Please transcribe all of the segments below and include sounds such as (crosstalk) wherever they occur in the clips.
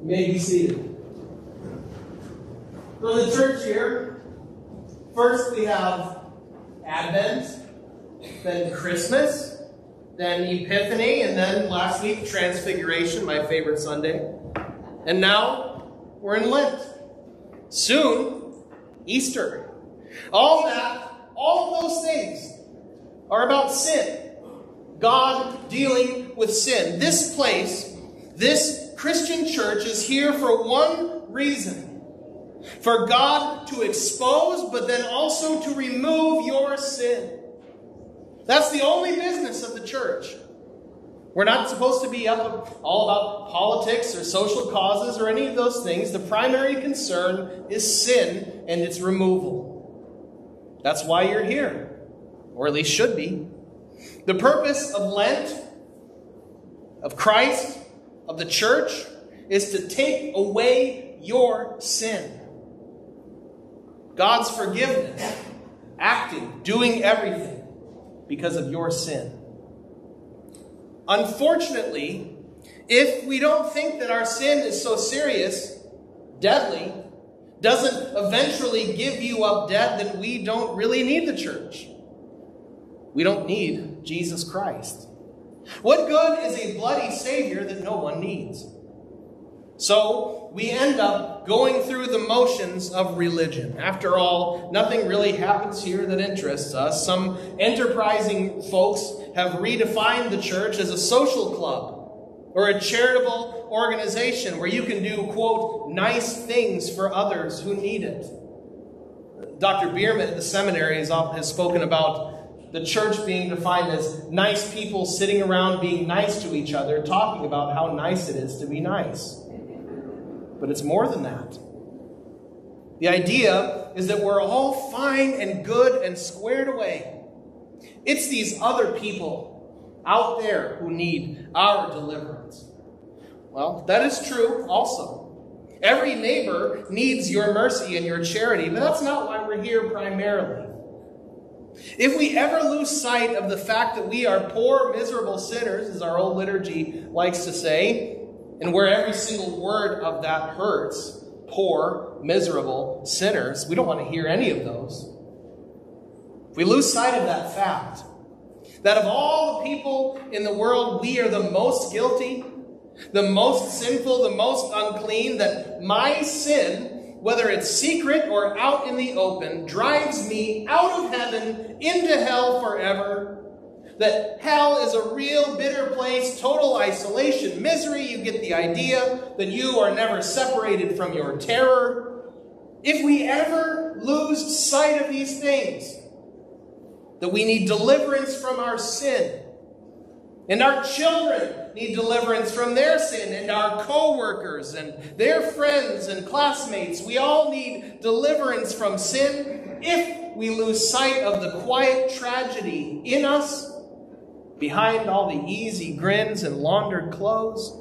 You may be seated. So the church here, first we have Advent, then Christmas, then Epiphany, and then last week Transfiguration, my favorite Sunday. And now we're in Lent. Soon, Easter. All that, all of those things are about sin. God dealing with sin. This place, this Christian church is here for one reason for God to expose, but then also to remove your sin. That's the only business of the church. We're not supposed to be up all about politics or social causes or any of those things. The primary concern is sin and its removal. That's why you're here, or at least should be. The purpose of Lent, of Christ, of the church, is to take away your sin. God's forgiveness, acting, doing everything because of your sin. Unfortunately, if we don't think that our sin is so serious, deadly, doesn't eventually give you up dead, then we don't really need the church. We don't need Jesus Christ. What good is a bloody Savior that no one needs? So we end up going through the motions of religion. After all, nothing really happens here that interests us. Some enterprising folks have redefined the church as a social club or a charitable organization where you can do, quote, nice things for others who need it. Dr. Bierman at the seminary has, spoken about the church being defined as nice people sitting around being nice to each other, talking about how nice it is to be nice. But it's more than that. The idea is that we're all fine and good and squared away. It's these other people out there who need our deliverance. Well, that is true also. Every neighbor needs your mercy and your charity, but that's not why we're here primarily. If we ever lose sight of the fact that we are poor, miserable sinners, as our old liturgy likes to say, and where every single word of that hurts poor, miserable sinners. We don't want to hear any of those. If we lose sight of that fact, that of all the people in the world, we are the most guilty, the most sinful, the most unclean, that my sin, whether it's secret or out in the open, drives me out of heaven into hell forever that hell is a real bitter place, total isolation, misery. You get the idea that you are never separated from your terror. If we ever lose sight of these things, that we need deliverance from our sin, and our children need deliverance from their sin, and our co-workers and their friends and classmates, we all need deliverance from sin. If we lose sight of the quiet tragedy in us, behind all the easy grins and laundered clothes,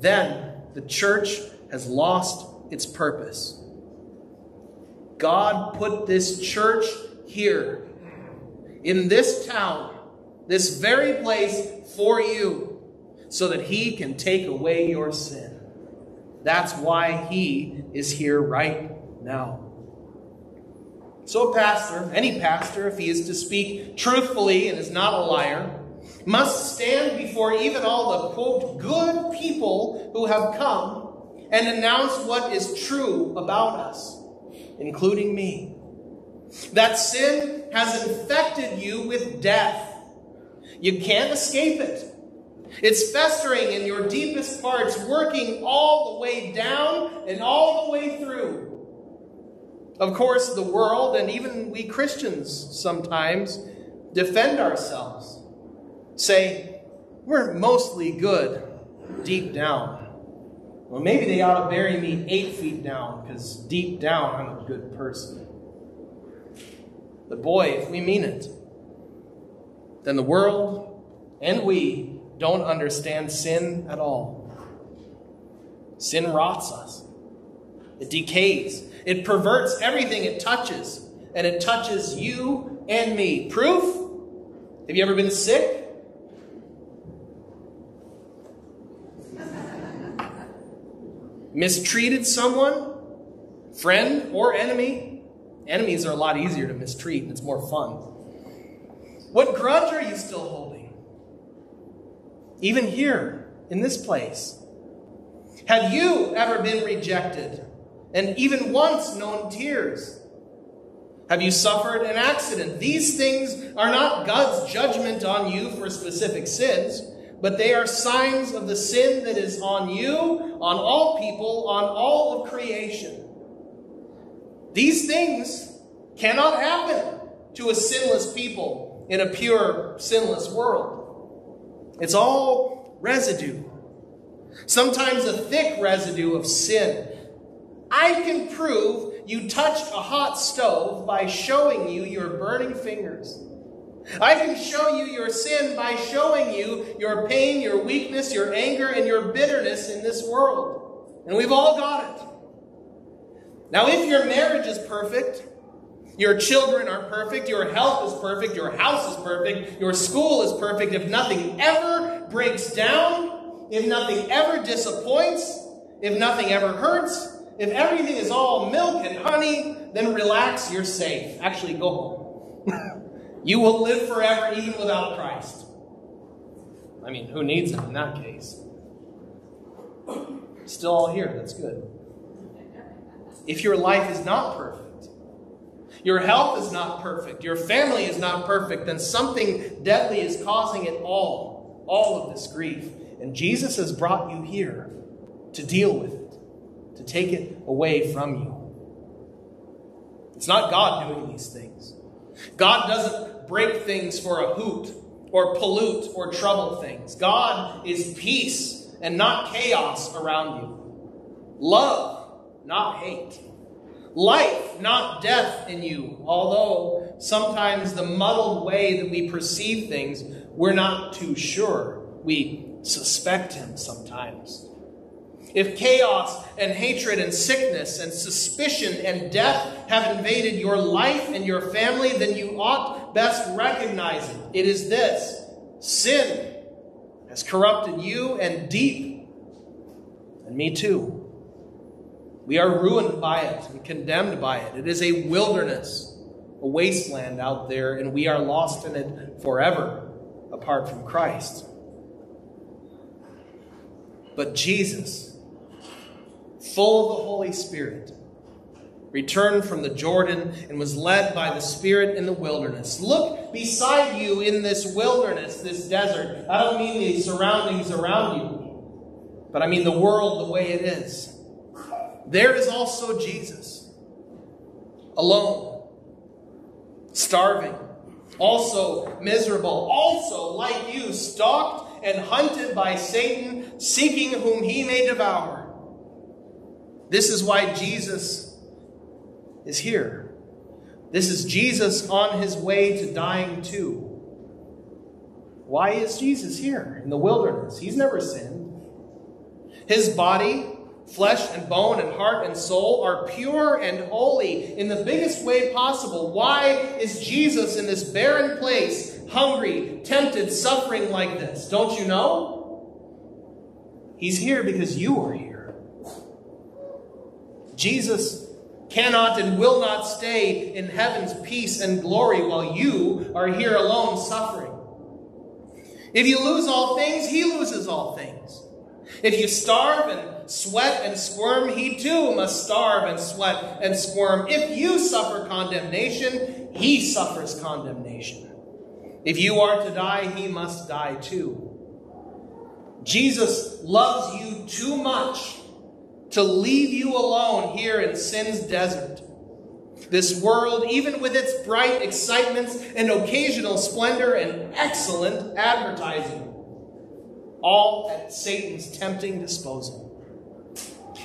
then the church has lost its purpose. God put this church here, in this town, this very place for you, so that He can take away your sin. That's why He is here right now. So, a pastor, any pastor, if he is to speak truthfully and is not a liar, must stand before even all the quote good people who have come and announce what is true about us, including me. That sin has infected you with death. You can't escape it. It's festering in your deepest parts, working all the way down and all the way through. Of course, the world and even we Christians sometimes defend ourselves. Say, we're mostly good deep down. Well, maybe they ought to bury me eight feet down because deep down I'm a good person. But boy, if we mean it, then the world and we don't understand sin at all. Sin rots us, it decays, it perverts everything it touches, and it touches you and me. Proof? Have you ever been sick? mistreated someone, friend or enemy. Enemies are a lot easier to mistreat, and it's more fun. What grudge are you still holding? Even here, in this place. Have you ever been rejected and even once known tears? Have you suffered an accident? These things are not God's judgment on you for specific sins, but they are signs of the sin that is on you, on all people, on all of creation. These things cannot happen to a sinless people in a pure, sinless world. It's all residue. Sometimes a thick residue of sin. I can prove you touched a hot stove by showing you your burning fingers. I can show you your sin by showing you your pain, your weakness, your anger, and your bitterness in this world. And we've all got it. Now, if your marriage is perfect, your children are perfect, your health is perfect, your house is perfect, your school is perfect, if nothing ever breaks down, if nothing ever disappoints, if nothing ever hurts, if everything is all milk and honey, then relax, you're safe. Actually, go home. (laughs) you will live forever even without Christ. I mean, who needs him in that case? Still all here, that's good. If your life is not perfect, your health is not perfect, your family is not perfect, then something deadly is causing it all, all of this grief. And Jesus has brought you here to deal with it to take it away from you. It's not God doing these things. God doesn't break things for a hoot or pollute or trouble things. God is peace and not chaos around you. Love, not hate. Life, not death in you. Although sometimes the muddled way that we perceive things, we're not too sure. We suspect Him sometimes. If chaos and hatred and sickness and suspicion and death have invaded your life and your family, then you ought best recognize it. It is this sin has corrupted you and deep, and me too. We are ruined by it and condemned by it. It is a wilderness, a wasteland out there, and we are lost in it forever apart from Christ. But Jesus, full of the Holy Spirit, returned from the Jordan and was led by the Spirit in the wilderness. Look beside you in this wilderness, this desert. I don't mean the surroundings around you, but I mean the world the way it is. There is also Jesus, alone, starving, also miserable, also like you, stalked and hunted by Satan, seeking whom he may devour. This is why Jesus is here. This is Jesus on his way to dying too. Why is Jesus here in the wilderness? He's never sinned. His body, flesh and bone and heart and soul are pure and holy in the biggest way possible. Why is Jesus in this barren place, hungry, tempted, suffering like this? Don't you know? He's here because you are here. Jesus cannot and will not stay in heaven's peace and glory while you are here alone suffering. If you lose all things, he loses all things. If you starve and sweat and squirm, he too must starve and sweat and squirm. If you suffer condemnation, he suffers condemnation. If you are to die, he must die too. Jesus loves you too much to leave you alone here in sin's desert. This world, even with its bright excitements and occasional splendor and excellent advertising, all at Satan's tempting disposal.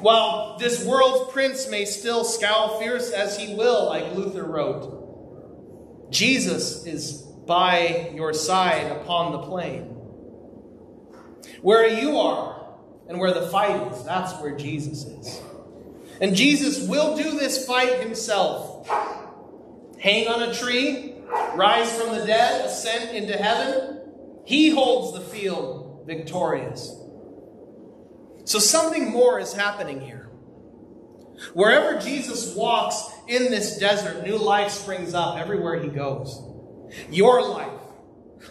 While this world's prince may still scowl fierce as he will, like Luther wrote, Jesus is by your side upon the plain. Where you are, and where the fight is, that's where Jesus is. And Jesus will do this fight himself. Hang on a tree, rise from the dead, ascend into heaven. He holds the field victorious. So something more is happening here. Wherever Jesus walks in this desert, new life springs up everywhere he goes. Your life,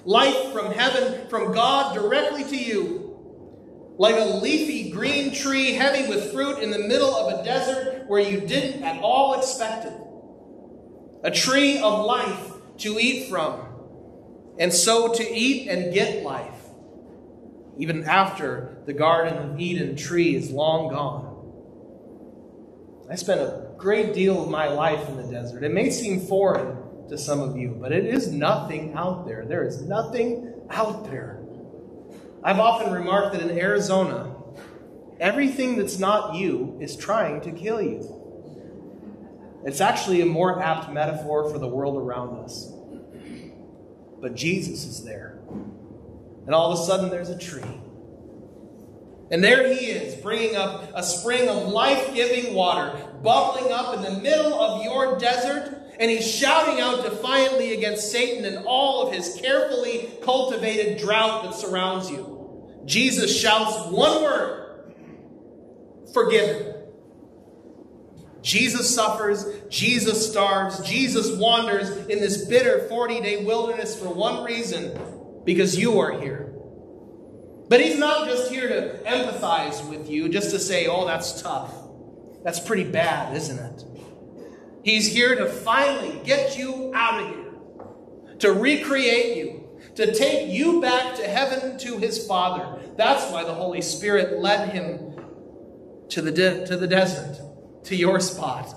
life from heaven, from God directly to you, like a leafy green tree heavy with fruit in the middle of a desert where you didn't at all expect it. A tree of life to eat from, and so to eat and get life, even after the Garden of Eden tree is long gone. I spent a great deal of my life in the desert. It may seem foreign to some of you, but it is nothing out there. There is nothing out there. I've often remarked that in Arizona, everything that's not you is trying to kill you. It's actually a more apt metaphor for the world around us. But Jesus is there. And all of a sudden, there's a tree. And there he is, bringing up a spring of life giving water, bubbling up in the middle of your desert. And he's shouting out defiantly against Satan and all of his carefully cultivated drought that surrounds you. Jesus shouts one word forgiven. Jesus suffers, Jesus starves, Jesus wanders in this bitter 40 day wilderness for one reason because you are here. But he's not just here to empathize with you, just to say, oh, that's tough. That's pretty bad, isn't it? He's here to finally get you out of here, to recreate you, to take you back to heaven to his Father. That's why the Holy Spirit led him to the, de- to the desert, to your spot.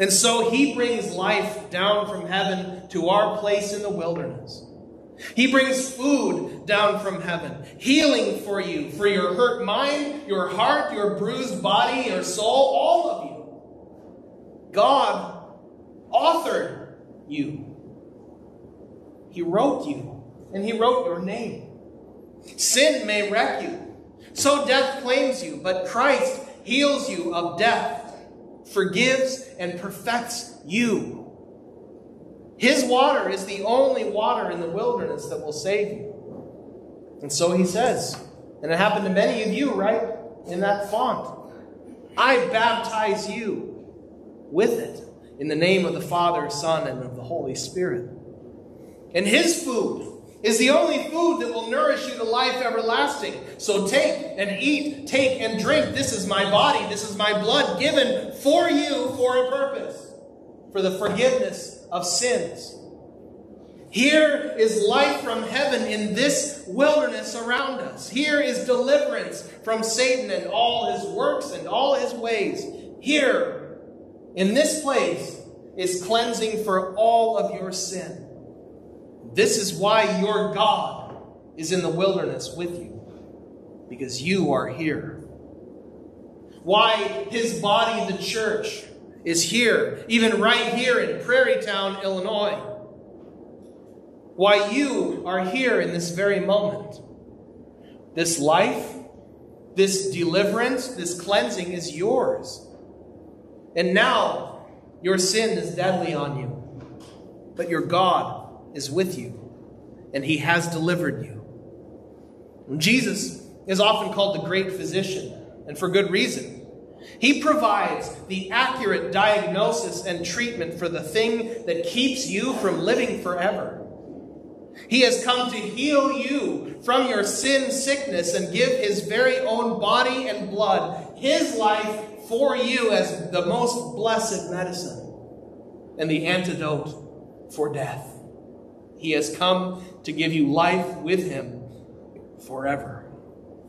And so he brings life down from heaven to our place in the wilderness. He brings food down from heaven, healing for you, for your hurt mind, your heart, your bruised body, your soul, all of you. God authored you. He wrote you, and He wrote your name. Sin may wreck you. So death claims you, but Christ heals you of death, forgives, and perfects you. His water is the only water in the wilderness that will save you. And so he says, and it happened to many of you, right? In that font. I baptize you with it in the name of the Father, Son, and of the Holy Spirit. And his food is the only food that will nourish you to life everlasting. So take and eat, take and drink. This is my body, this is my blood given for you for a purpose, for the forgiveness of sins. Here is life from heaven in this wilderness around us. Here is deliverance from Satan and all his works and all his ways. Here, in this place, is cleansing for all of your sin. This is why your God is in the wilderness with you, because you are here. Why his body, the church, is here, even right here in Prairietown, Illinois. Why you are here in this very moment. This life, this deliverance, this cleansing is yours. And now your sin is deadly on you. But your God is with you, and he has delivered you. Jesus is often called the great physician, and for good reason. He provides the accurate diagnosis and treatment for the thing that keeps you from living forever. He has come to heal you from your sin sickness and give his very own body and blood, his life for you as the most blessed medicine and the antidote for death. He has come to give you life with him forever.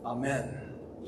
Amen.